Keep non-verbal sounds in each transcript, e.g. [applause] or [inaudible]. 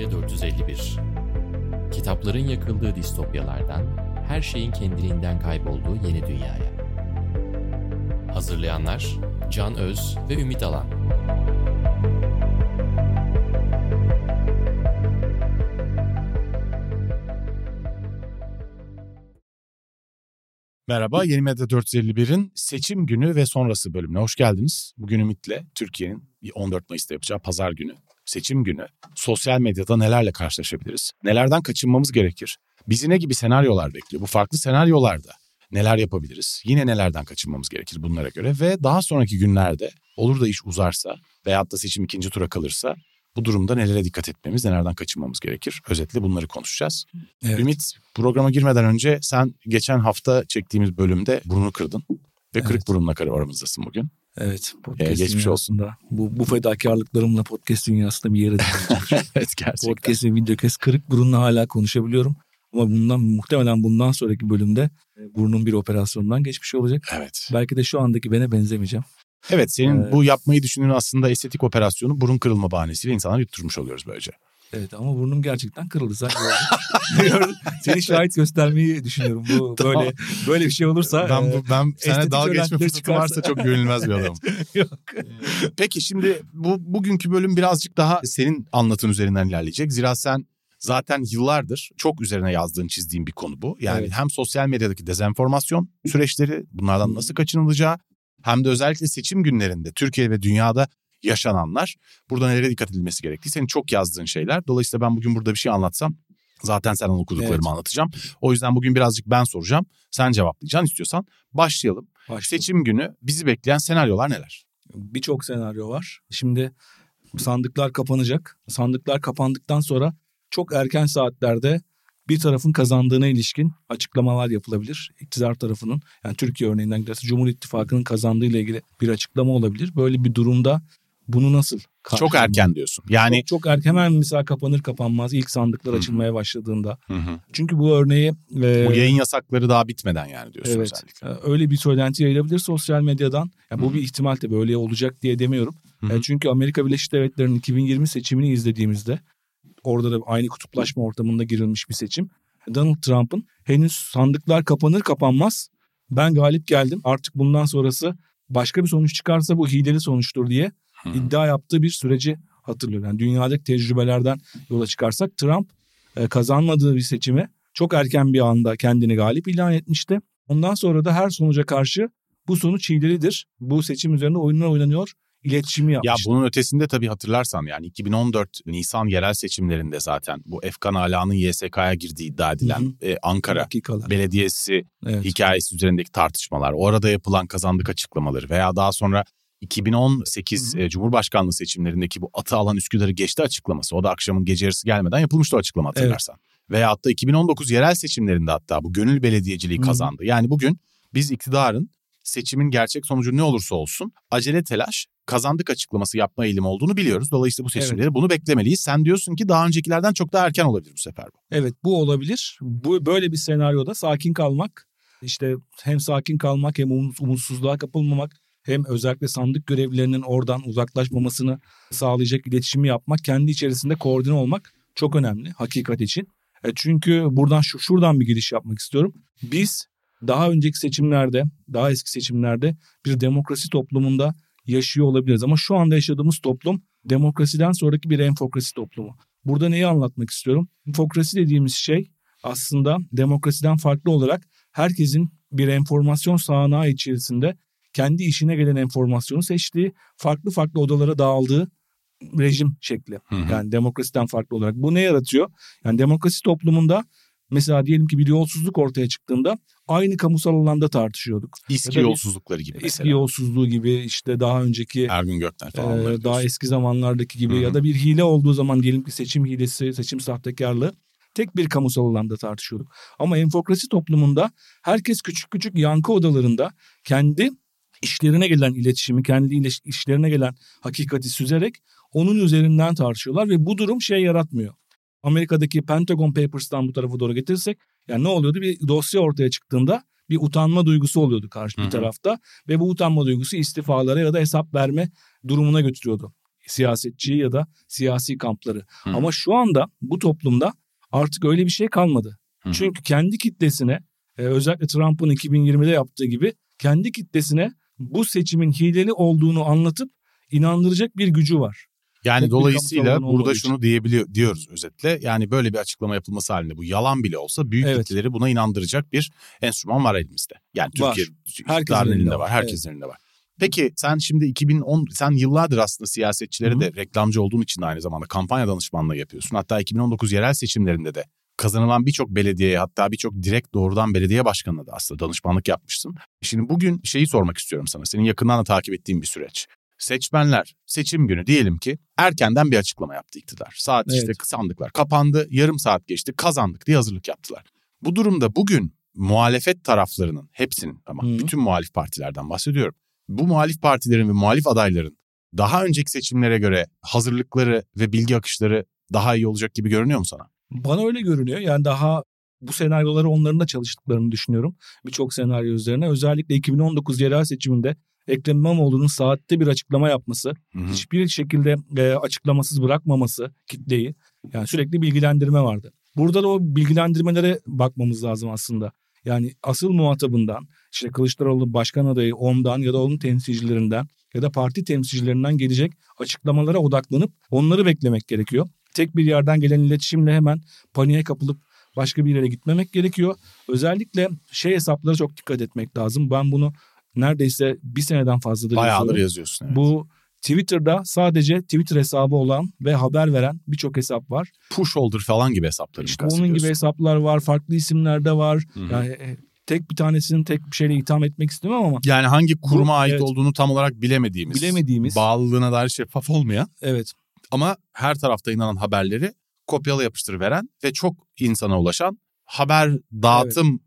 Medya 451 Kitapların yakıldığı distopyalardan, her şeyin kendiliğinden kaybolduğu yeni dünyaya. Hazırlayanlar Can Öz ve Ümit Alan. Merhaba, Yeni Medya 451'in seçim günü ve sonrası bölümüne hoş geldiniz. Bugün Ümit'le Türkiye'nin 14 Mayıs'ta yapacağı pazar günü, seçim günü, sosyal medyada nelerle karşılaşabiliriz? Nelerden kaçınmamız gerekir? Bizi ne gibi senaryolar bekliyor? Bu farklı senaryolarda neler yapabiliriz? Yine nelerden kaçınmamız gerekir bunlara göre? Ve daha sonraki günlerde olur da iş uzarsa veyahut da seçim ikinci tura kalırsa bu durumda nelere dikkat etmemiz, nelerden kaçınmamız gerekir? Özetle bunları konuşacağız. Evet. Ümit programa girmeden önce sen geçen hafta çektiğimiz bölümde burnunu kırdın. Ve kırık Evet. burunla karı aramızdasın bugün. Evet. Podcast Ee, geçmiş olsun. dünyasında, Bu, bu fedakarlıklarımla podcast dünyasında bir yere [laughs] evet gerçekten. podcast ve videokes kırık burunla hala konuşabiliyorum. Ama bundan muhtemelen bundan sonraki bölümde e, burnum bir operasyondan geçmiş olacak. Evet. Belki de şu andaki bene benzemeyeceğim. Evet senin Evet. bu yapmayı düşündüğün aslında estetik operasyonu burun kırılma bahanesiyle insanları yutturmuş oluyoruz böylece. Evet ama burnum gerçekten kırıldı. Sen [laughs] gördün. Seni şahit göstermeyi düşünüyorum. Bu Tamam. böyle böyle bir şey olursa. ben e, bu ben seninle estetik dalga geçme fırsatı varsa çıkarsa- çok görünmez bir adamım. [laughs] yok. Peki şimdi bu bugünkü bölüm birazcık daha senin anlatın üzerinden ilerleyecek. Zira sen zaten yıllardır çok üzerine yazdığın, çizdiğin bir konu bu. Yani Evet. hem sosyal medyadaki dezenformasyon süreçleri, bunlardan nasıl kaçınılacağı, hem de özellikle seçim günlerinde Türkiye ve dünyada yaşananlar, burada nelere dikkat edilmesi gerektiği senin çok yazdığın şeyler. Dolayısıyla ben bugün burada bir şey anlatsam zaten senden okuduklarımı Evet. anlatacağım. O yüzden bugün birazcık ben soracağım, sen cevaplayacaksın istiyorsan. Başlayalım. Başlayalım. Seçim günü bizi bekleyen senaryolar neler? Birçok senaryo var. Şimdi sandıklar kapanacak. Sandıklar kapandıktan sonra çok erken saatlerde bir tarafın kazandığına ilişkin açıklamalar yapılabilir. İktidar tarafının yani Türkiye örneğinden giderse Cumhur İttifakı'nın kazandığıyla ilgili bir açıklama olabilir. Böyle bir durumda bunu nasıl Çok erken diyorsun. Yani çok, çok erken hemen mesela kapanır kapanmaz ilk sandıklar Hı açılmaya başladığında. Hı hı. Çünkü bu örneği e, Bu yayın yasakları daha bitmeden yani diyorsun Evet. özellikle. e, öyle bir söylenti yayılabilir sosyal medyadan. Yani bu bir ihtimal tabii öyle olacak diye demiyorum. Hı hı. E, çünkü Amerika Birleşik Devletleri'nin 2020 seçimini izlediğimizde orada da aynı kutuplaşma ortamında girilmiş bir seçim. Donald Trump'ın henüz sandıklar kapanır kapanmaz ben galip geldim artık bundan sonrası başka bir sonuç çıkarsa bu hileli sonuçtur diye Hı. iddia yaptığı bir süreci hatırlıyorum. Yani dünyadaki tecrübelerden yola çıkarsak Trump e, kazanmadığı bir seçimi çok erken bir anda kendini galip ilan etmişti. Ondan sonra da her sonuca karşı bu sonuç hilelidir. Bu seçim üzerinde oyunlar oynanıyor. iletişimi Ya yapmıştı. bunun ötesinde tabii hatırlarsan yani 2014 Nisan yerel seçimlerinde zaten bu Efkan Ala'nın YSK'ya girdiği iddia edilen Hı e, Ankara Dakikalar. Belediyesi Evet. hikayesi üzerindeki tartışmalar, orada yapılan kazandık açıklamaları veya daha sonra 2018 Hı hı. e, Cumhurbaşkanlığı seçimlerindeki bu atı alan Üsküdar'ı geçti açıklaması. O da akşamın gece yarısı gelmeden yapılmıştı o açıklama hatırlarsan. Veya hatta 2019 yerel seçimlerinde hatta bu gönül belediyeciliği Hı kazandı. Yani bugün biz iktidarın seçimin gerçek sonucu ne olursa olsun acele telaş kazandık açıklaması yapma eğilimi olduğunu biliyoruz. Dolayısıyla bu seçimleri bunu beklemeliyiz. Sen diyorsun ki daha öncekilerden çok daha erken olabilir bu sefer bu. Evet bu olabilir. Bu böyle bir senaryoda sakin kalmak, işte hem sakin kalmak hem umut- umutsuzluğa kapılmamak hem özellikle sandık görevlilerinin oradan uzaklaşmamasını sağlayacak iletişimi yapmak, kendi içerisinde koordine olmak çok önemli hakikat için. E çünkü buradan şu şuradan bir giriş yapmak istiyorum. Biz daha önceki seçimlerde, daha eski seçimlerde bir demokrasi toplumunda yaşıyor olabiliriz ama şu anda yaşadığımız toplum demokrasiden sonraki bir enfokrasi toplumu. Burada neyi anlatmak istiyorum? Enfokrasi dediğimiz şey aslında demokrasiden farklı olarak herkesin bir enformasyon sahanağı içerisinde kendi işine gelen enformasyonu seçtiği, farklı farklı odalara dağıldığı rejim şekli. Yani demokrasiden farklı olarak. Bu ne yaratıyor? Yani demokrasi toplumunda mesela diyelim ki bir yolsuzluk ortaya çıktığında aynı kamusal alanda tartışıyorduk. İSKİ bir- yolsuzlukları gibi mesela. Eski yolsuzluğu gibi işte daha önceki Ergün Gökten falan. onları daha diyorsun. eski zamanlardaki gibi Hı hı. ya da bir hile olduğu zaman diyelim ki seçim hilesi, seçim sahtekarlığı tek bir kamusal alanda tartışıyorduk. Ama enfokrasi toplumunda herkes küçük küçük yankı odalarında kendi işlerine gelen iletişimi, kendi işlerine gelen hakikati süzerek onun üzerinden tartışıyorlar ve bu durum şey yaratmıyor. Amerika'daki Pentagon Papers'tan bu tarafa doğru getirirsek yani ne oluyordu? Bir dosya ortaya çıktığında bir utanma duygusu oluyordu karşı bir tarafta ve bu utanma duygusu istifalara ya da hesap verme durumuna götürüyordu siyasetçiyi ya da siyasi kampları. Hı. Ama şu anda bu toplumda artık öyle bir şey kalmadı. Hı. Çünkü kendi kitlesine e, özellikle Trump'ın 2020'de yaptığı gibi kendi kitlesine bu seçimin hileli olduğunu anlatıp inandıracak bir gücü var. Yani Tek dolayısıyla burada şunu diyebiliyor diyoruz özetle. Yani böyle bir açıklama yapılması halinde bu yalan bile olsa büyük Evet. kitleleri buna inandıracak bir enstrüman var elimizde. Yani. Türkiye Herkesin elinde elinde var, var. Herkesin elinde var. Peki sen şimdi 2010 sen yıllardır aslında siyasetçilere Hı hı. de reklamcı olduğun için de aynı zamanda kampanya danışmanlığı yapıyorsun. Hatta 2019 yerel seçimlerinde de kazanılan birçok belediyeye hatta birçok direkt doğrudan belediye başkanına da aslında danışmanlık yapmışsın. Şimdi bugün şeyi sormak istiyorum sana. Senin yakından da takip ettiğin bir süreç. Seçmenler seçim günü diyelim ki erkenden bir açıklama yaptı iktidar. Saat işte Evet. sandıklar kapandı, yarım saat geçti, kazandık diye hazırlık yaptılar. Bu durumda bugün muhalefet taraflarının hepsinin ama Hı. bütün muhalif partilerden bahsediyorum. Bu muhalif partilerin ve muhalif adayların daha önceki seçimlere göre hazırlıkları ve bilgi akışları daha iyi olacak gibi görünüyor mu sana? Bana öyle görünüyor. Yani daha bu senaryoları onların da çalıştıklarını düşünüyorum. Birçok senaryo üzerine. Özellikle 2019 yerel seçiminde Ekrem İmamoğlu'nun saatte bir açıklama yapması, Hı hı. hiçbir şekilde e, açıklamasız bırakmaması kitleyi. Yani sürekli bilgilendirme vardı. Burada da o bilgilendirmelere bakmamız lazım aslında. Yani asıl muhatabından, işte Kılıçdaroğlu başkan adayı ondan ya da onun temsilcilerinden ya da parti temsilcilerinden gelecek açıklamalara odaklanıp onları beklemek gerekiyor. Tek bir yerden gelen iletişimle hemen paniğe kapılıp başka bir yere gitmemek gerekiyor. Özellikle şey hesaplara çok dikkat etmek lazım. Ben bunu neredeyse bir seneden fazladır Bayağıdır yazıyorum. yazıyorsun. Evet. Bu Twitter'da sadece Twitter hesabı olan ve haber veren birçok hesap var. Pushholder falan gibi hesapları İşte onun gibi hesaplar var, farklı isimler de var. Hı hı. Yani e, tek bir tanesinin tek bir şeyle itham etmek istemem ama Yani hangi kuruma Bu- ait evet. olduğunu tam olarak bilemediğimiz, Bilemediğimiz. bağlılığına dair şeffaf olmayan evet ama her tarafta inanan haberleri kopyala yapıştır veren ve çok insana ulaşan haber dağıtım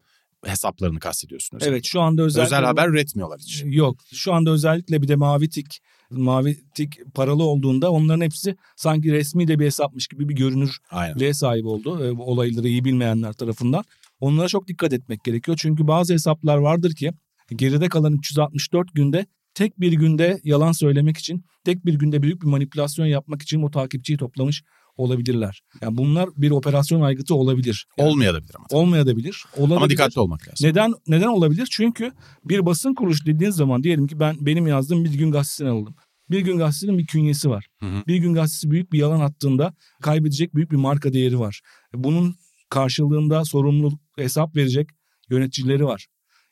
hesaplarını kastediyorsun. özellikle. evet şu anda özellikle Özel haber üretmiyorlar hiç. Yok. Şu anda özellikle bir de mavi tik mavi tik paralı olduğunda onların hepsi sanki resmi de bir hesapmış gibi bir görünür Aynen. L sahibi oldu. e, olayları iyi bilmeyenler tarafından. Onlara çok dikkat etmek gerekiyor. Çünkü bazı hesaplar vardır ki geride kalan 364 günde tek bir günde yalan söylemek için, tek bir günde büyük bir manipülasyon yapmak için o takipçiyi toplamış olabilirler. Yani bunlar bir operasyon aygıtı olabilir. Yani Olmayabilir ama. olmayabilir. Olabilir. Ama dikkatli olmak lazım. Neden neden olabilir? Çünkü bir basın kuruluşu dediğiniz zaman diyelim ki ben benim yazdığım Bir Gün Gazetesi'ni aldım. Bir Gün Gazetesi'nin bir künyesi var. Hı hı. Bir Gün Gazetesi büyük bir yalan attığında kaybedecek büyük bir marka değeri var. Bunun karşılığında sorumluluk hesap verecek yöneticileri var.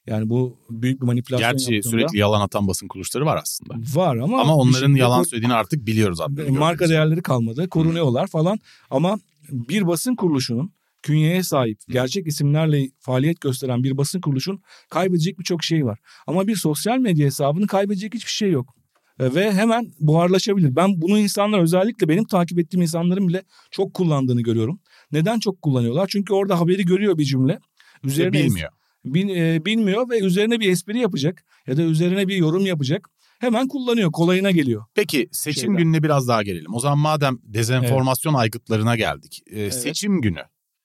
Yani bu büyük bir manipülasyon Gerçi yaptığında sürekli yalan atan basın kuruluşları var aslında. var ama Ama onların yalan bu- söylediğini artık biliyoruz adlarını marka değerleri kalmadı. Korunuyorlar falan. Ama bir basın kuruluşunun künyeye sahip, gerçek isimlerle faaliyet gösteren bir basın kuruluşun kaybedecek birçok şey var. Ama bir sosyal medya hesabının kaybedecek hiçbir şey yok. E, Ve hemen buharlaşabilir. Ben bunu insanlar özellikle benim takip ettiğim insanların bile çok kullandığını görüyorum. Neden çok kullanıyorlar? Çünkü orada haberi görüyor bir cümle. Üzerine bilmiyor. Bil- e, bilmiyor ve üzerine bir espri yapacak ya da üzerine bir yorum yapacak. Hemen kullanıyor, kolayına geliyor. Peki seçim Şeyden. gününe biraz daha gelelim. O zaman madem dezenformasyon aygıtlarına geldik. e, Seçim günü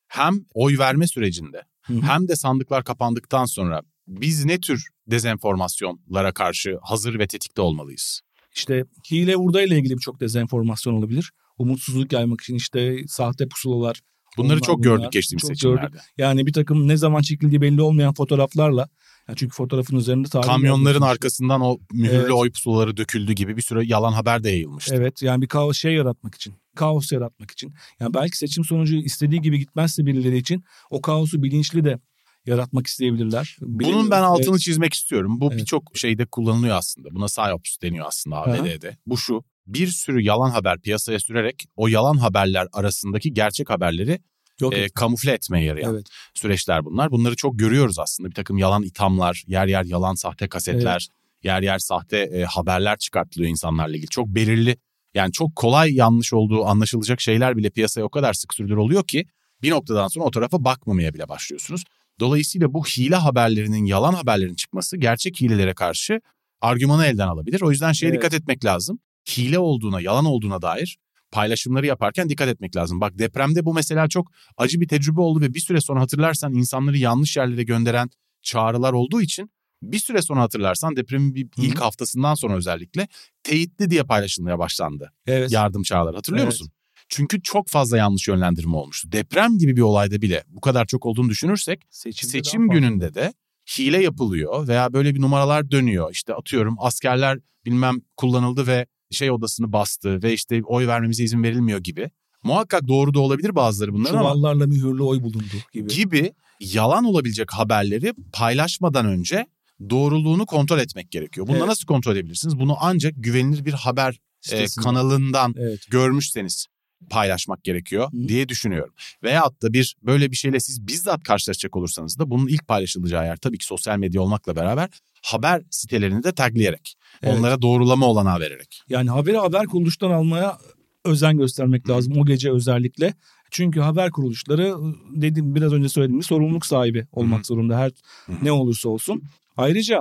hem oy verme sürecinde Hı hı. hem de sandıklar kapandıktan sonra biz ne tür dezenformasyonlara karşı hazır ve tetikte olmalıyız? İşte hile hurda ile ilgili birçok dezenformasyon olabilir. Umutsuzluk yaymak için işte sahte pusulalar. Bunları çok bunlar. gördük geçtiğimiz Çok seçimlerde. gördük. Yani bir takım ne zaman çekildiği belli olmayan fotoğraflarla. Yani çünkü fotoğrafın üzerinde tarih Kamyonların arkasından o mühürlü Evet. oy pusulaları döküldü gibi bir sürü yalan haber de yayılmıştı. Evet yani bir kaos şey yaratmak için. Kaos yaratmak için. Yani belki seçim sonucu istediği gibi gitmezse birileri için o kaosu bilinçli de yaratmak isteyebilirler. Bunun Bilemiyorum. ben altını Evet. çizmek istiyorum. Bu Evet. birçok şeyde kullanılıyor aslında. Buna PSYOPS deniyor aslında ABD'de. Bu şu. Bir sürü yalan haber piyasaya sürerek o yalan haberler arasındaki gerçek haberleri Yok, e, kamufle etmeye yarayan evet. süreçler bunlar. Bunları çok görüyoruz aslında. Bir takım yalan ithamlar, yer yer yalan sahte kasetler, yer yer sahte e, haberler çıkartılıyor insanlarla ilgili. Çok belirli yani çok kolay yanlış olduğu anlaşılacak şeyler bile piyasaya o kadar sık sürdür oluyor ki bir noktadan sonra o tarafa bakmamaya bile başlıyorsunuz. Dolayısıyla bu hile haberlerinin, yalan haberlerin çıkması gerçek hilelere karşı argümanı elden alabilir. O yüzden şeye Evet. dikkat etmek lazım. Hile olduğuna, yalan olduğuna dair paylaşımları yaparken dikkat etmek lazım. Bak depremde bu mesela çok acı bir tecrübe oldu ve bir süre sonra hatırlarsan insanları yanlış yerlere gönderen çağrılar olduğu için Bir süre sonra hatırlarsan depremin bir Hı hı. ilk haftasından sonra özellikle teyitli diye paylaşılmaya başlandı Evet. yardım çağrıları. Hatırlıyor Evet. musun? Çünkü çok fazla yanlış yönlendirme olmuştu. Deprem gibi bir olayda bile bu kadar çok olduğunu düşünürsek Seçimde seçim gününde de hile yapılıyor veya böyle bir numaralar dönüyor. İşte atıyorum askerler bilmem kullanıldı ve şey odasını bastı ve işte oy vermemize izin verilmiyor gibi. Muhakkak doğru da olabilir bazıları bunların ama Çuvallarla mühürlü oy bulundu gibi. gibi yalan olabilecek haberleri paylaşmadan önce doğruluğunu kontrol etmek gerekiyor. Bunu Evet. nasıl kontrol edebilirsiniz? Bunu ancak güvenilir bir haber e, kanalından Evet. görmüşseniz paylaşmak gerekiyor diye düşünüyorum. Veyahut da bir böyle bir şeyle siz bizzat karşılaşacak olursanız da bunun ilk paylaşılacağı yer tabii ki sosyal medya olmakla beraber haber sitelerini de tagleyerek, Evet. onlara doğrulama olanağı vererek. Yani haberi haber kuruluştan almaya özen göstermek lazım o gece özellikle. Çünkü haber kuruluşları dedim biraz önce söylediğim sorumluluk sahibi olmak Hı. zorunda her hı. ne olursa olsun. Ayrıca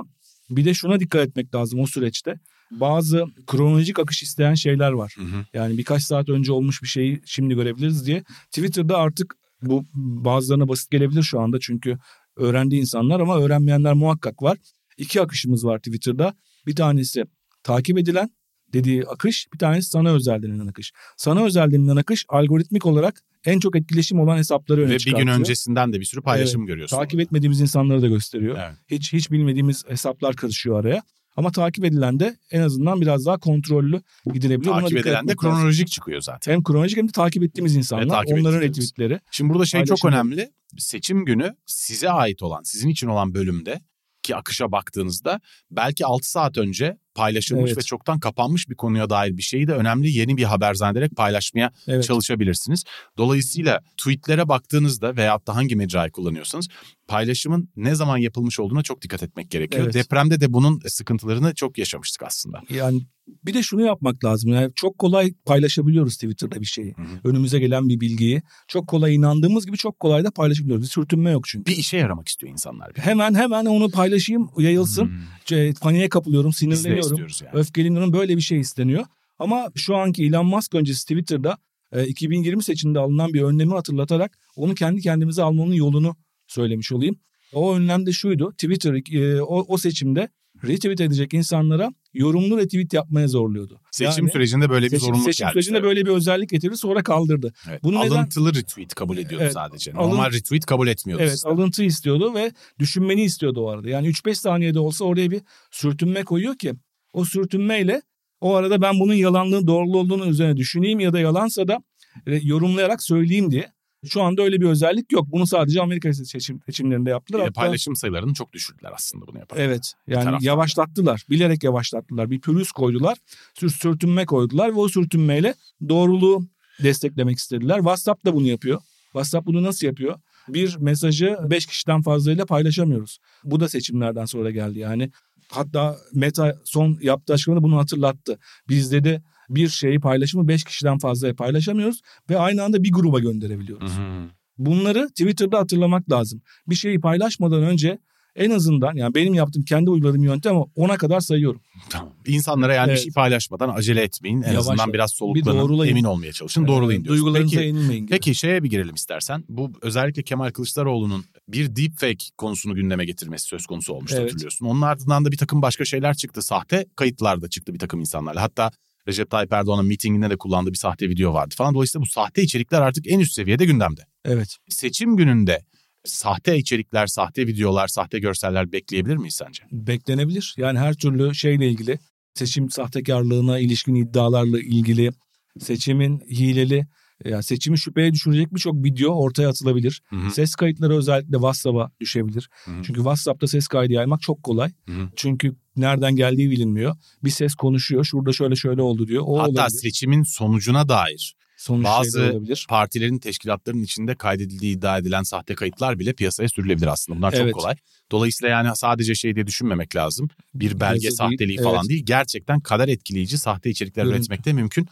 bir de şuna dikkat etmek lazım o süreçte. Bazı kronolojik akış isteyen şeyler var. Yani birkaç saat önce olmuş bir şeyi şimdi görebiliriz diye. Twitter'da artık bu bazılarına basit gelebilir şu anda çünkü öğrendi insanlar ama öğrenmeyenler muhakkak var. İki akışımız var Twitter'da. Bir tanesi takip edilen dediği akış, bir tanesi sana özel denilen akış. Sana özel denilen akış algoritmik olarak en çok etkileşim olan hesapları öne Ve bir gün çıkartıyor. öncesinden de bir sürü paylaşım görüyorsun. Takip etmediğimiz insanları da gösteriyor. Evet. Hiç hiç bilmediğimiz hesaplar karışıyor araya. Ama takip edilen de en azından biraz daha kontrollü gidilebiliyor. Buna Takip dikkat edilen de etmek lazım. kronolojik çıkıyor zaten. Hem kronolojik hem de takip ettiğimiz insanlar. Evet, takip onların retweetleri. Şimdi burada şey çok önemli. Seçim günü size ait olan, sizin için olan bölümde ki akışa baktığınızda belki 6 saat önce paylaşılmış Evet. ve çoktan kapanmış bir konuya dair bir şeyi de önemli yeni bir haber zannederek paylaşmaya Evet. çalışabilirsiniz. Dolayısıyla tweetlere baktığınızda veyahut da hangi mecrayı kullanıyorsanız paylaşımın ne zaman yapılmış olduğuna çok dikkat etmek gerekiyor. Evet. Depremde de bunun sıkıntılarını çok yaşamıştık aslında. Yani bir de şunu yapmak lazım. Yani çok kolay paylaşabiliyoruz Twitter'da bir şeyi. Hı hı. Önümüze gelen bir bilgiyi. Çok kolay inandığımız gibi çok kolay da paylaşabiliyoruz. Bir sürtünme yok çünkü. Bir işe yaramak istiyor insanlar. Bir. Hemen hemen onu paylaşayım, yayılsın. Hmm. Ce- Paniğe kapılıyorum, sinirleniyorum. İstiyoruz yani. Öfkeleniyorum. Böyle bir şey isteniyor. Ama şu anki Elon Musk öncesi Twitter'da e, 2020 seçiminde alınan bir önlemi hatırlatarak onu kendi kendimize almanın yolunu söylemiş olayım. O önlem de şuydu. Twitter e, o, o seçimde retweet edecek insanlara yorumlu retweet yapmaya zorluyordu. Seçim Yani sürecinde böyle bir seçim, zorunluluk seçim geldi. sürecinde böyle bir özellik getirdi sonra kaldırdı. Evet. Bunu neden- Alıntılı retweet kabul ediyordu Evet, sadece. alın- Normal retweet kabul etmiyordu. Evet sistem. alıntı istiyordu ve düşünmeni istiyordu o arada. Yani 3-5 saniyede olsa oraya bir sürtünme koyuyor ki o sürtünmeyle o arada ben bunun yalanlığın doğruluğu olduğunu üzerine düşüneyim ya da yalansa da e, yorumlayarak söyleyeyim diye. Şu anda öyle bir özellik yok. Bunu sadece Amerika seçim, seçimlerinde yaptılar. Hatta- paylaşım sayılarını çok düşürdüler aslında bunu yaparak. Evet yani yavaşlattılar. Bilerek yavaşlattılar. Bir pürüz koydular. Sür, sürtünme koydular ve o sürtünmeyle doğruluğu desteklemek istediler. WhatsApp da bunu yapıyor. WhatsApp bunu nasıl yapıyor? Bir mesajı 5 kişiden fazlayla paylaşamıyoruz. Bu da seçimlerden sonra geldi yani. Hatta Meta son yaptığı açıklamada bunu hatırlattı. Biz dedi bir şeyi paylaşımı 5 kişiden fazlaya paylaşamıyoruz ve aynı anda bir gruba gönderebiliyoruz. Hı hı. Bunları Twitter'da hatırlamak lazım. Bir şeyi paylaşmadan önce en azından yani benim yaptığım kendi uyguladığım yöntem o. ona kadar sayıyorum. Tamam. İnsanlara yani Evet. bir şey paylaşmadan acele etmeyin. En Yavaşla. azından biraz Bir soluklanın, doğrulayın. emin olmaya çalışın. Doğrulayın Ee, diyoruz. Duygularınıza Peki, gibi. peki şeye bir girelim istersen. Bu özellikle Kemal Kılıçdaroğlu'nun bir deepfake konusunu gündeme getirmesi söz konusu olmuştu Evet. hatırlıyorsun. Onun ardından da bir takım başka şeyler çıktı. Sahte kayıtlar da çıktı bir takım insanlarla. Hatta Recep Tayyip Erdoğan'ın mitinginde de kullandığı bir sahte video vardı falan. Dolayısıyla bu sahte içerikler artık en üst seviyede gündemde. Evet. Seçim gününde sahte içerikler, sahte videolar, sahte görseller bekleyebilir miyiz sence? Beklenebilir. Yani her türlü şeyle ilgili seçim sahtekarlığına ilişkin iddialarla ilgili seçimin hileli yani seçimi şüpheye düşürecek birçok video ortaya atılabilir. Hı hı. Ses kayıtları özellikle WhatsApp'a düşebilir. Hı hı. Çünkü WhatsApp'ta ses kaydı yaymak çok kolay. Hı hı. Çünkü nereden geldiği bilinmiyor. Bir ses konuşuyor. Şurada şöyle şöyle oldu diyor. O Hatta olabilir. seçimin sonucuna dair Sonuç bazı olabilir. partilerin teşkilatların içinde kaydedildiği iddia edilen sahte kayıtlar bile piyasaya sürülebilir aslında. Bunlar Evet. çok kolay. Dolayısıyla yani sadece şey diye düşünmemek lazım. Bir belge Yazı değil, sahteliği falan evet. değil. Gerçekten kader etkileyici sahte içerikler Görüntü. üretmek de mümkün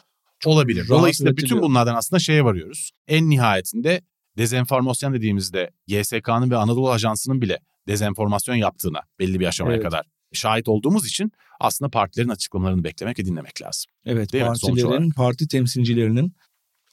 olabilir. Dolayısıyla bütün bunlardan aslında şeye varıyoruz. En nihayetinde dezenformasyon dediğimizde YSK'nın ve Anadolu Ajansı'nın bile dezenformasyon yaptığına belli bir aşamaya Evet. kadar şahit olduğumuz için aslında partilerin açıklamalarını beklemek ve dinlemek lazım. Evet Değil partilerin, parti temsilcilerinin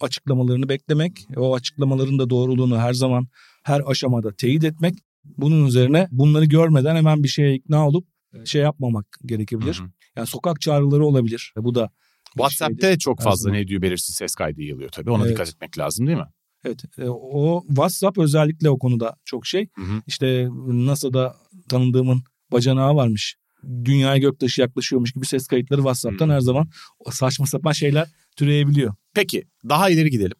açıklamalarını beklemek, o açıklamaların da doğruluğunu her zaman her aşamada teyit etmek Bunun üzerine bunları görmeden hemen bir şeye ikna olup şey yapmamak gerekebilir. Hı hı. Yani sokak çağrıları olabilir. Bu da bir WhatsApp'ta şeydir. çok fazla zaman. ne diyor belirsiz ses kaydı yayılıyor tabii. Ona Evet. dikkat etmek lazım değil mi? Evet e, o WhatsApp özellikle o konuda çok şey. Hı hı. İşte NASA'da tanıdığımın bacanağı varmış. Dünyaya göktaşı yaklaşıyormuş gibi ses kayıtları WhatsApp'tan Hmm. her zaman saçma sapan şeyler türeyebiliyor. Peki daha ileri gidelim.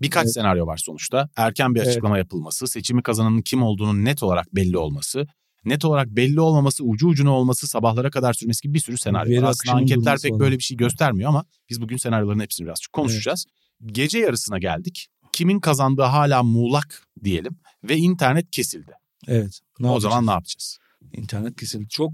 Birkaç Evet. senaryo var sonuçta. Erken bir Evet. açıklama yapılması, seçimi kazananın kim olduğunun net olarak belli olması, net olarak belli olmaması, ucu ucuna olması, sabahlara kadar sürmesi gibi bir sürü senaryo Veri var. Aslında anketler pek falan. böyle bir şey göstermiyor ama biz bugün senaryoların hepsini biraz çok konuşacağız. Gece yarısına geldik. Kimin kazandığı hala muğlak diyelim ve internet kesildi. Evet. Ne o yapacağız? zaman ne yapacağız? İnternet kesildi. Çok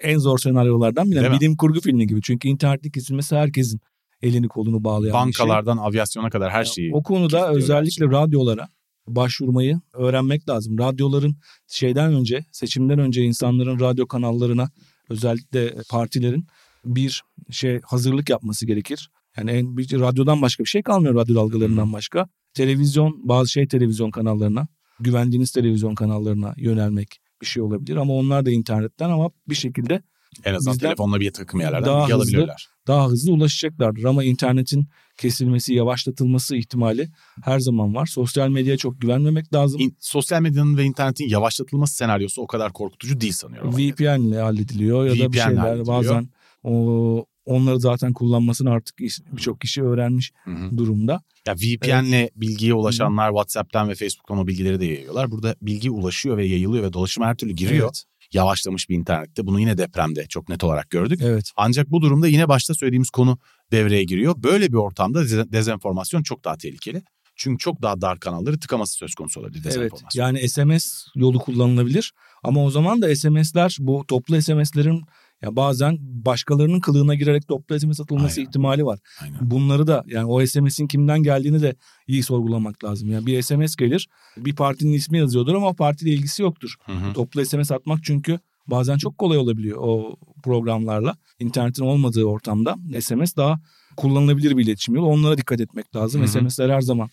en zor senaryolardan biri. Bilim kurgu filmi gibi. Çünkü internetin kesilmesi herkesin elini kolunu bağlayan bir şey. Bankalardan aviasyona kadar her şeyi. O konuda özellikle radyolara başvurmayı öğrenmek lazım. Radyoların şeyden önce, seçimden önce insanların radyo kanallarına özellikle partilerin bir şey hazırlık yapması gerekir. Yani en bir radyodan başka bir şey kalmıyor radyo dalgalarından başka. Televizyon, bazı şey televizyon kanallarına, güvendiğiniz televizyon kanallarına yönelmek bir şey olabilir ama onlar da internetten ama bir şekilde En azından bizden telefonla bir takım yerlerden daha hızlı alabilirler. daha hızlı ulaşacaklardır. Ama internetin kesilmesi, yavaşlatılması ihtimali her zaman var. Sosyal medyaya çok güvenmemek lazım. İn- sosyal medyanın ve internetin yavaşlatılması senaryosu o kadar korkutucu değil sanıyorum. VPN ile hallediliyor ya da bir VPN 'le şeyler bazen o onları zaten kullanmasını artık birçok kişi öğrenmiş Hı hı. durumda. Ya VPN'le bilgiye ulaşanlar WhatsApp'tan ve Facebook'tan o bilgileri de yayıyorlar. Burada bilgi ulaşıyor ve yayılıyor ve dolaşıma her türlü giriyor. Evet. Yavaşlamış bir internette. Bunu yine depremde çok net olarak gördük. Evet. Ancak bu durumda yine başta söylediğimiz konu devreye giriyor. Böyle bir ortamda deze- dezenformasyon çok daha tehlikeli. Çünkü çok daha dar kanalları tıkaması söz konusu olabilir Evet. dezenformasyon. Yani SMS yolu kullanılabilir ama o zaman da SMS'ler bu toplu SMS'lerin ya bazen başkalarının kılığına girerek toplu SMS atılması Aynen. ihtimali var. Aynen. Bunları da yani o SMS'in kimden geldiğini de iyi sorgulamak lazım. Yani bir SMS gelir bir partinin ismi yazıyordur ama o partiyle ilgisi yoktur. Hı hı. Toplu SMS atmak çünkü bazen çok kolay olabiliyor o programlarla. İnternetin olmadığı ortamda SMS daha kullanılabilir bir iletişim yolu. Onlara dikkat etmek lazım. Hı hı. SMS'ler her zaman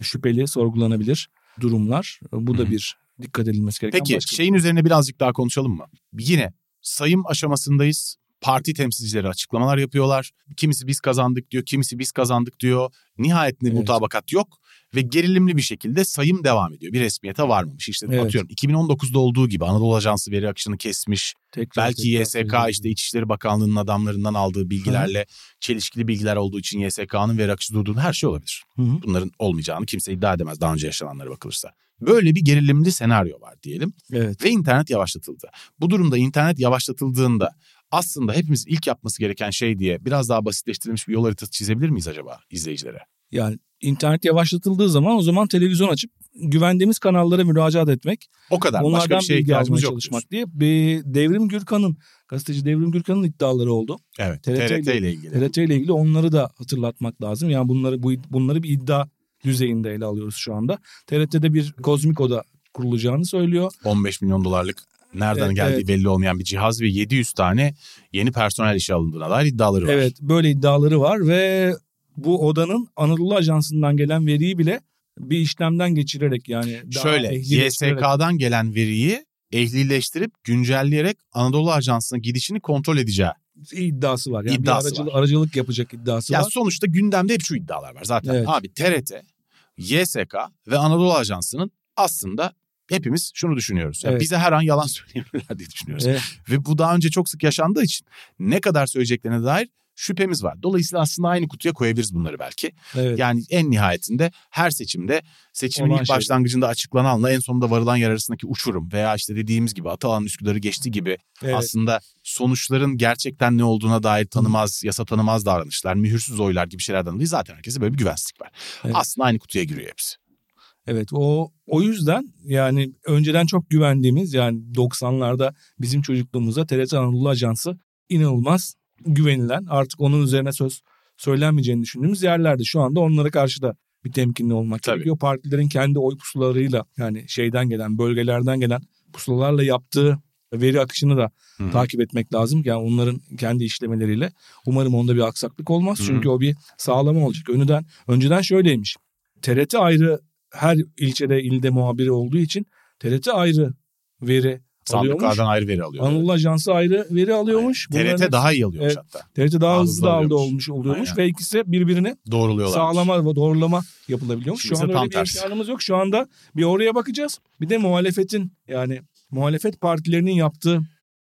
şüpheli, sorgulanabilir durumlar. Bu da bir dikkat edilmesi gereken Peki başka bir- şeyin üzerine birazcık daha konuşalım mı? Yine sayım aşamasındayız. Parti temsilcileri açıklamalar yapıyorlar. Kimisi biz kazandık diyor, kimisi biz kazandık diyor. Nihayetinde Evet. mutabakat yok ve gerilimli bir şekilde sayım devam ediyor. Bir resmiyete varmamış. İşte Evet. atıyorum 2019'da olduğu gibi Anadolu Ajansı veri akışını kesmiş. Tekrar, Belki tekrar YSK söylüyorum. işte İçişleri Bakanlığı'nın adamlarından aldığı bilgilerle çelişkili bilgiler olduğu için YSK'nın veri akışı durduğunu her şey olabilir. Hı hı. Bunların olmayacağını kimse iddia edemez daha önce yaşananlara bakılırsa. Böyle bir gerilimli senaryo var diyelim Evet. ve internet yavaşlatıldı. Bu durumda internet yavaşlatıldığında aslında hepimizin ilk yapması gereken şey diye biraz daha basitleştirilmiş bir yol haritası çizebilir miyiz acaba izleyicilere? Yani internet yavaşlatıldığı zaman o zaman televizyon açıp güvendiğimiz kanallara müracaat etmek. O kadar. Başka Onlardan bir şeye ihtiyacımız yok. çalışmak diye. Bir Devrim Gürkan'ın, gazeteci Devrim Gürkan'ın iddiaları oldu. Evet. TRT TRT, ile ilgili. TRT ile ilgili onları da hatırlatmak lazım. Yani bunları bu bunları bir iddia düzeyinde ele alıyoruz şu anda. TRT'de bir kozmik oda kurulacağını söylüyor. 15 milyon dolarlık nereden Evet, geldiği evet. belli olmayan bir cihaz ve 700 tane yeni personel işe alındığına dair iddiaları var. Evet, böyle iddiaları var ve bu odanın Anadolu Ajansı'ndan gelen veriyi bile bir işlemden geçirerek yani Şöyle YSK'dan gelen veriyi ehlileştirip güncelleyerek Anadolu Ajansı'na gidişini kontrol edeceği. iddiası var. Yani İddiası bir aracılık, var. aracılık yapacak iddiası Ya var. sonuçta gündemde hep şu iddialar var zaten. Evet. Abi TRT, YSK ve Anadolu Ajansı'nın aslında hepimiz şunu düşünüyoruz. Evet. Bize her an yalan [laughs] söyleyebilirler diye düşünüyoruz. Evet. Ve bu daha önce çok sık yaşandığı için ne kadar söyleyeceklerine dair şüphemiz var. Dolayısıyla aslında aynı kutuya koyabiliriz bunları belki. Evet. Yani en nihayetinde her seçimde seçimin Olan ilk şeyler. başlangıcında açıklananla en sonunda varılan yer arasındaki uçurum veya işte dediğimiz gibi Atalan Üsküdar'ı geçti gibi evet. aslında sonuçların gerçekten ne olduğuna dair tanımaz, yasa tanımaz davranışlar, mühürsüz oylar gibi şeylerden dolayı zaten herkese böyle bir güvensizlik var. Evet. Aslında aynı kutuya giriyor hepsi. Evet o o yüzden yani önceden çok güvendiğimiz yani 90'larda bizim çocukluğumuzda TRT Anadolu Ajansı inanılmaz güvenilen artık onun üzerine söz söylenmeyeceğini düşündüğümüz yerlerde şu anda onlara karşı da bir temkinli olmak Tabii. gerekiyor. Partilerin kendi oy pusulalarıyla yani şeyden gelen bölgelerden gelen pusulalarla yaptığı veri akışını da Hı. takip etmek lazım. Yani onların kendi işlemeleriyle. Umarım onda bir aksaklık olmaz. Hı hı. Çünkü o bir sağlama olacak. Önceden, önceden şöyleymiş. TRT ayrı her ilçede ilde muhabiri olduğu için TRT ayrı veri. Sandıklardan ayrı veri alıyor. Anadolu Ajansı ayrı veri alıyormuş. Aynen. TRT Bunların- daha iyi alıyormuş Evet. hatta. TRT daha Daha hızlı hızlı da aldı olmuş oluyormuş Aynen. ve ikisi birbirini Doğruluyorlar. sağlama ve doğrulama yapılabiliyormuş. Şimdi Şu anda öyle tam bir tersi. imkanımız yok. Şu anda bir oraya bakacağız. Bir de muhalefetin yani muhalefet partilerinin yaptığı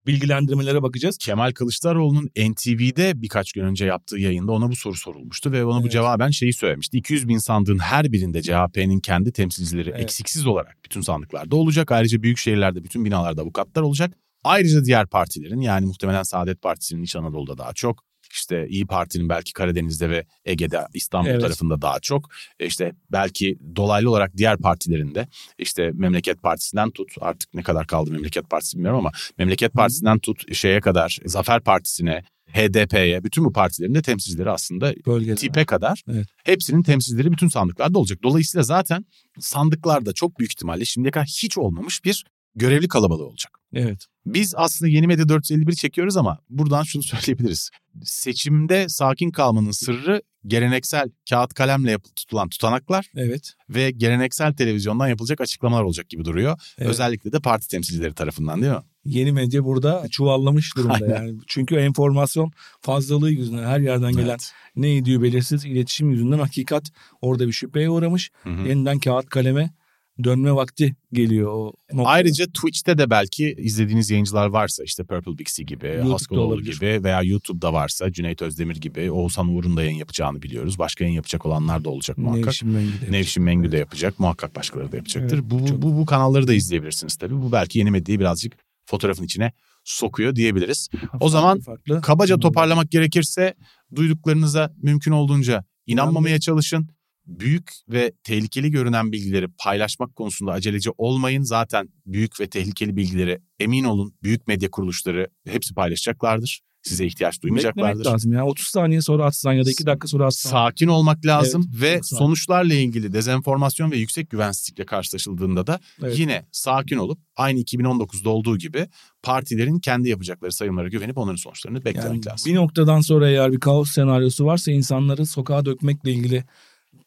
bilgilendirmelere bakacağız. Kemal Kılıçdaroğlu'nun NTV'de birkaç gün önce yaptığı yayında ona bu soru sorulmuştu ve ona bu Evet. cevaben şeyi söylemişti. 200 bin sandığın her birinde CHP'nin kendi temsilcileri Evet. eksiksiz olarak bütün sandıklarda olacak. Ayrıca büyük şehirlerde bütün binalarda avukatlar olacak. Ayrıca diğer partilerin yani muhtemelen Saadet Partisi'nin İç Anadolu'da daha çok işte İyi Parti'nin belki Karadeniz'de ve Ege'de İstanbul Evet. tarafında daha çok E işte belki dolaylı olarak diğer partilerin de işte Memleket Partisi'nden tut artık ne kadar kaldı Memleket Partisi bilmiyorum ama Memleket Partisi'nden tut şeye kadar Zafer Partisi'ne HDP'ye bütün bu partilerin de temsilcileri aslında Bölgede. tipe kadar Evet. hepsinin temsilcileri bütün sandıklarda olacak. Dolayısıyla zaten sandıklarda çok büyük ihtimalle şimdiye kadar hiç olmamış bir görevli kalabalığı olacak. Evet. Biz aslında Yeni Medya 451 çekiyoruz ama buradan şunu [laughs] söyleyebiliriz. Seçimde sakin kalmanın sırrı geleneksel kağıt kalemle yapı- tutulan tutanaklar Evet. ve geleneksel televizyondan yapılacak açıklamalar olacak gibi duruyor. Evet. Özellikle de parti temsilcileri tarafından değil mi? Yeni medya burada [laughs] çuvallamış durumda Aynen. yani. Çünkü enformasyon fazlalığı yüzünden her yerden gelen Evet. ne idüğü belirsiz iletişim yüzünden hakikat orada bir şüpheye uğramış. Hı hı. Yeniden kağıt kaleme dönme vakti geliyor o noktada. Ayrıca Twitch'te de belki izlediğiniz yayıncılar varsa işte Purple Bixie gibi, olabilir. gibi veya YouTube'da varsa Cüneyt Özdemir gibi Oğuzhan Uğur'un da yayın yapacağını biliyoruz. Başka yayın yapacak olanlar da olacak muhakkak. Nevşin Mengü de. Nevşin Mengü de yapacak. Muhakkak başkaları da yapacaktır. Evet, bu, bu, çok- bu, bu kanalları da izleyebilirsiniz tabii. Bu belki yeni medyayı birazcık fotoğrafın içine sokuyor diyebiliriz. O zaman farklı. Kabaca toparlamak gerekirse duyduklarınıza mümkün olduğunca inanmamaya çalışın. Büyük ve tehlikeli görünen bilgileri paylaşmak konusunda aceleci olmayın. Zaten büyük ve tehlikeli bilgileri emin olun büyük medya kuruluşları hepsi paylaşacaklardır. Size ihtiyaç Beklemek duymayacaklardır. lazım ya. 30 saniye sonra atsan ya da 2 dakika sonra atsan. Sakin olmak lazım ve çok sakin. sonuçlarla ilgili dezenformasyon ve yüksek güvensizlikle karşılaşıldığında da Evet. yine sakin olup aynı 2019'da olduğu gibi partilerin kendi yapacakları sayımlara güvenip onların sonuçlarını beklemek Yani lazım. bir noktadan sonra eğer bir kaos senaryosu varsa insanları sokağa dökmekle ilgili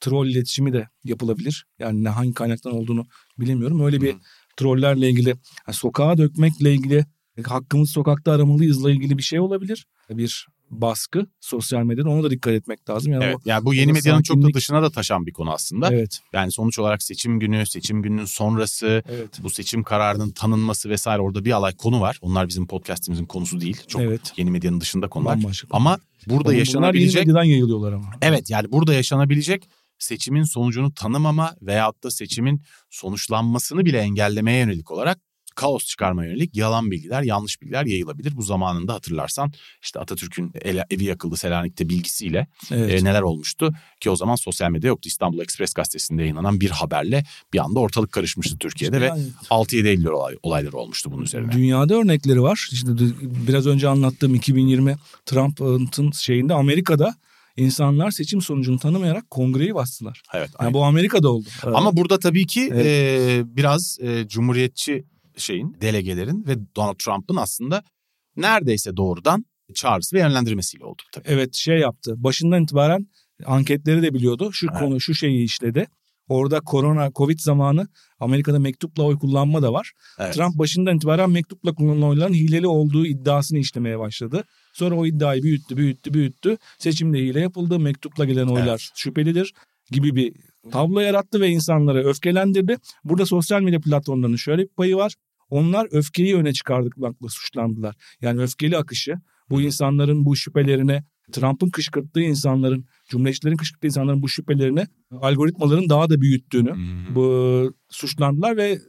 troll iletişimi de yapılabilir. Yani ne hangi kaynaktan olduğunu bilemiyorum. Öyle bir Hı. trollerle ilgili yani sokağa dökmekle ilgili hakkımız sokakta aramalıyızla ilgili bir şey olabilir. Bir baskı sosyal medyada ona da dikkat etmek lazım. Yani Evet o- yani bu yeni medyanın çok da sakinlik- dışına da taşan bir konu aslında. evet. Yani sonuç olarak seçim günü, seçim gününün sonrası, Evet. bu seçim kararının tanınması vesaire orada bir alay konu var. Onlar bizim podcast'imizin konusu değil. Çok Evet. yeni medyanın dışında konular. Bambaşka. Ama burada Bunlar yaşanabilecek yeni medyadan yayılıyorlar ama. Evet yani burada yaşanabilecek seçimin sonucunu tanımama veyahut da seçimin sonuçlanmasını bile engellemeye yönelik olarak kaos çıkarmaya yönelik yalan bilgiler, yanlış bilgiler yayılabilir. Bu zamanında hatırlarsan işte Atatürk'ün evi yakıldı Selanik'te bilgisiyle Evet. e, neler olmuştu ki o zaman sosyal medya yoktu. İstanbul Express gazetesinde yayınlanan bir haberle bir anda ortalık karışmıştı Türkiye'de ve Yani 6-7 Eylül olay, olayları olmuştu bunun üzerine. Dünyada örnekleri var. İşte biraz önce anlattığım 2020 Trump'ın şeyinde Amerika'da insanlar seçim sonucunu tanımayarak kongreyi bastılar. Evet. Yani aynen. bu Amerika'da oldu. Ama burada tabii ki Evet. e, biraz e, cumhuriyetçi şeyin, delegelerin ve Donald Trump'ın aslında neredeyse doğrudan çağrısı ve yönlendirmesiyle oldu tabii. evet şey yaptı. Başından itibaren anketleri de biliyordu. Şu Evet. konu şu şeyi işledi. Orada korona covid zamanı Amerika'da mektupla oy kullanma da var. Evet. Trump başından itibaren mektupla kullanılan oyların hileli olduğu iddiasını işlemeye başladı. Sonra o iddiayı büyüttü, büyüttü, büyüttü. Seçimde hile yapıldı, mektupla gelen oylar Evet. şüphelidir gibi bir tablo yarattı ve insanları öfkelendirdi. Burada sosyal medya platformlarının şöyle bir payı var. Onlar öfkeyi öne çıkardıklarla suçlandılar. Yani öfkeli akışı bu insanların bu şüphelerine, Trump'ın kışkırttığı insanların, cumhuriyetçilerin kışkırttığı insanların bu şüphelerini algoritmaların daha da büyüttüğünü Hmm. bu suçlandılar ve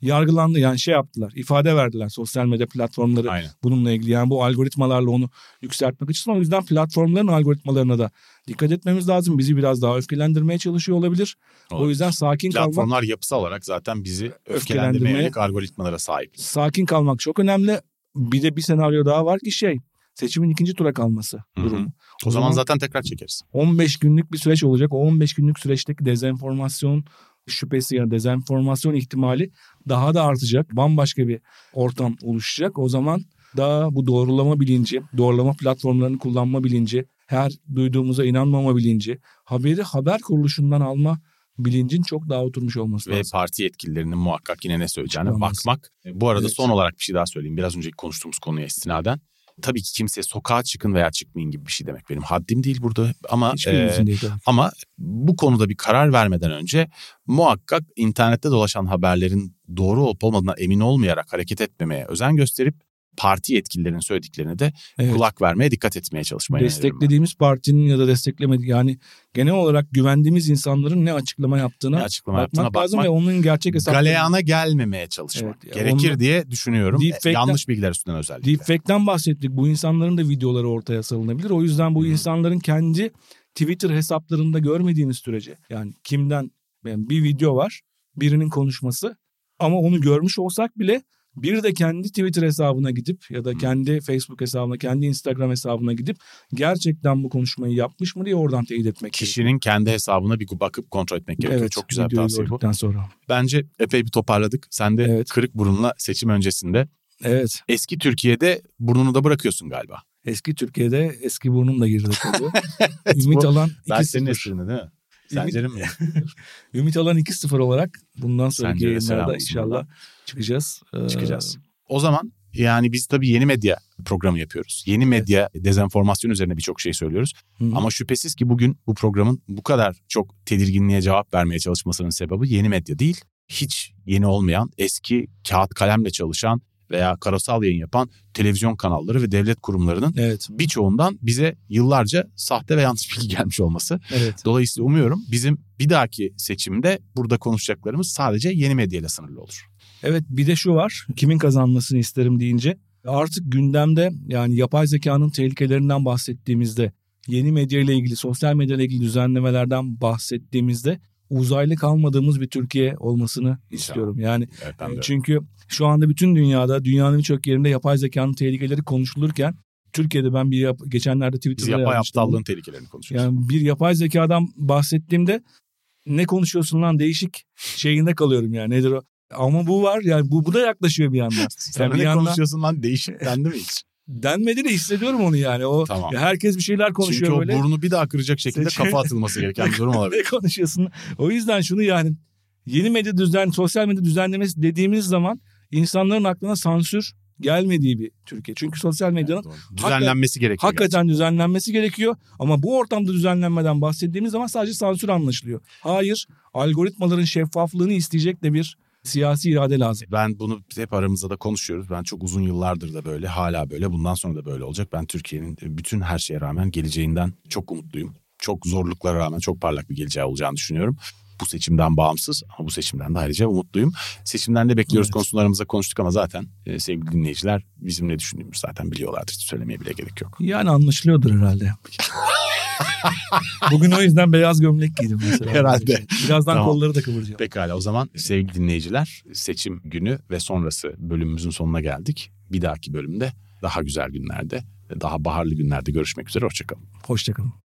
yargılandı yani şey yaptılar ifade verdiler sosyal medya platformları Aynen. bununla ilgili yani bu algoritmalarla onu yükseltmek için o yüzden platformların algoritmalarına da dikkat etmemiz lazım bizi biraz daha öfkelendirmeye çalışıyor olabilir o Olabilir. yüzden sakin kalmak Platformlar yapısal olarak zaten bizi Öfkelendirmeye- yönelik algoritmalara sahip. sakin kalmak çok önemli bir de bir senaryo daha var ki şey seçimin ikinci tura kalması Hı hı. durumu. O zaman zaten tekrar çekeriz. 15 günlük bir süreç olacak. O 15 günlük süreçteki dezenformasyon şüphesi yani dezenformasyon ihtimali daha da artacak. Bambaşka bir ortam oluşacak. O zaman da bu doğrulama bilinci, doğrulama platformlarını kullanma bilinci, her duyduğumuza inanmama bilinci, haberi haber kuruluşundan alma bilincin çok daha oturmuş olması Ve lazım. parti yetkililerinin muhakkak yine ne söyleyeceğine Açıklanması. bakmak. Bu arada Evet. son olarak bir şey daha söyleyeyim. Biraz önceki konuştuğumuz konuya istinaden. Tabii ki kimseye sokağa çıkın veya çıkmayın gibi bir şey demek benim haddim değil burada. Ama e, ama bu konuda bir karar vermeden önce muhakkak internette dolaşan haberlerin doğru olup olmadığına emin olmayarak hareket etmemeye özen gösterip parti yetkililerinin söylediklerine de Evet. kulak vermeye dikkat etmeye ben. Desteklediğimiz partinin ya da desteklemedi yani genel olarak güvendiğimiz insanların ne açıklama yaptığına Ne açıklama bakmak, yaptığına lazım bakmak. ve onun gerçek hesaplarını Galeyana gelmemeye çalışmak Evet, gerekir onda- diye düşünüyorum. Deepfake'den- Yanlış bilgiler üstünden özellikle. Deepfake'den bahsettik. Bu insanların da videoları ortaya salınabilir. O yüzden bu Hı. insanların kendi Twitter hesaplarında görmediğimiz sürece yani kimden yani bir video var birinin konuşması ama onu görmüş olsak bile bir de kendi Twitter hesabına gidip ya da kendi Facebook hesabına, kendi Instagram hesabına gidip gerçekten bu konuşmayı yapmış mı diye oradan teyit etmek gerekiyor. Kişinin kendi hesabına bir bakıp kontrol etmek gerekiyor. Evet, Çok güzel bir tavsiye bu. sonra. Bence epey bir toparladık. Sen de Evet. kırık burunla seçim öncesinde Evet. eski Türkiye'de burnunu da bırakıyorsun galiba. Eski Türkiye'de eski burnum da geride kalıyor. Ümit alan Ben senin 2-0. esprini değil mi? Sencerim mi? [laughs] Ümit alan 2-0 olarak bundan sonraki selam yayınlarda inşallah çıkacağız. Ee, Çıkacağız. O zaman yani biz tabii yeni medya programı yapıyoruz. Yeni medya dezenformasyon üzerine birçok şey söylüyoruz. hı. Ama şüphesiz ki bugün bu programın bu kadar çok tedirginliğe cevap vermeye çalışmasının sebebi yeni medya değil. Hiç yeni olmayan, eski kağıt kalemle çalışan veya karasal yayın yapan televizyon kanalları ve devlet kurumlarının Evet, birçoğundan bize yıllarca sahte ve yanlış bilgi [laughs] gelmiş olması. evet. Dolayısıyla umuyorum bizim bir dahaki seçimde burada konuşacaklarımız sadece yeni medyayla sınırlı olur. Evet bir de şu var. Kimin kazanmasını isterim deyince artık gündemde yani yapay zekanın tehlikelerinden bahsettiğimizde yeni medya ile ilgili, sosyal medya ile ilgili düzenlemelerden bahsettiğimizde uzaylı kalmadığımız bir Türkiye olmasını istiyorum. Yani Evet, öyle. çünkü şu anda bütün dünyada, dünyanın birçok yerinde yapay zekanın tehlikeleri konuşulurken Türkiye'de ben bir yap- geçenlerde Biz Twitter'da yapay yazmıştım. aptallığın tehlikelerini konuşuyoruz. Yani bir yapay zekadan bahsettiğimde ne konuşuyorsun lan değişik şeyinde kalıyorum yani nedir o? Ama bu var yani bu, bu da yaklaşıyor bir yandan. [laughs] Sen Yani bir ne yandan- konuşuyorsun lan değişik [laughs] dendi mi hiç? Denmedi de hissediyorum onu yani. O Tamam. ya herkes bir şeyler konuşuyor Çünkü o böyle. burnu bir daha kıracak şekilde Seçim- kafa atılması gereken bir durum [laughs] olabilir. ne konuşuyorsun? O yüzden şunu yani yeni medya düzen, sosyal medya düzenlemesi dediğimiz zaman insanların aklına sansür gelmediği bir Türkiye. Çünkü sosyal medyanın Doğru. Düzenlenmesi gerekiyor. hakikaten düzenlenmesi gerekiyor. Ama bu ortamda düzenlenmeden bahsettiğimiz zaman sadece sansür anlaşılıyor. Hayır, algoritmaların şeffaflığını isteyecek de bir siyasi irade lazım. Ben bunu hep aramızda da konuşuyoruz. Ben çok uzun yıllardır da böyle hala böyle bundan sonra da böyle olacak. Ben Türkiye'nin bütün her şeye rağmen geleceğinden çok umutluyum. Çok zorluklara rağmen çok parlak bir geleceği olacağını düşünüyorum. Bu seçimden bağımsız ama bu seçimden de ayrıca umutluyum. Seçimden de bekliyoruz Evet. konularımıza konuştuk ama zaten e, sevgili dinleyiciler bizim ne düşündüğümüzü zaten biliyorlardır. Hiç söylemeye bile gerek yok. Yani anlaşılıyordur herhalde. [laughs] Bugün o yüzden beyaz gömlek giydim mesela. Herhalde. Birazdan Tamam. kolları da kıvıracağım. Pekala o zaman sevgili dinleyiciler seçim günü ve sonrası bölümümüzün sonuna geldik. Bir dahaki bölümde daha güzel günlerde, daha baharlı günlerde görüşmek üzere. Hoşçakalın. Hoşçakalın.